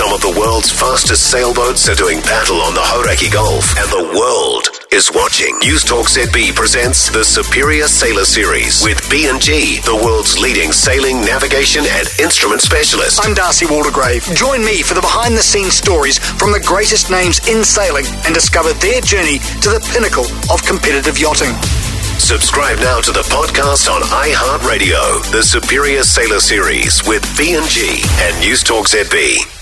Some of the world's fastest sailboats are doing battle on the Hauraki Gulf, and the world is watching. Newstalk ZB presents the Superior Sailor Series with B&G, the world's leading sailing, navigation, and instrument specialist. I'm D'Arcy Waldegrave. Join me for the behind the scenes stories from the greatest names in sailing and discover their journey to the pinnacle of competitive yachting. Subscribe now to the podcast on iHeartRadio, the Superior Sailor Series with B&G and Newstalk ZB.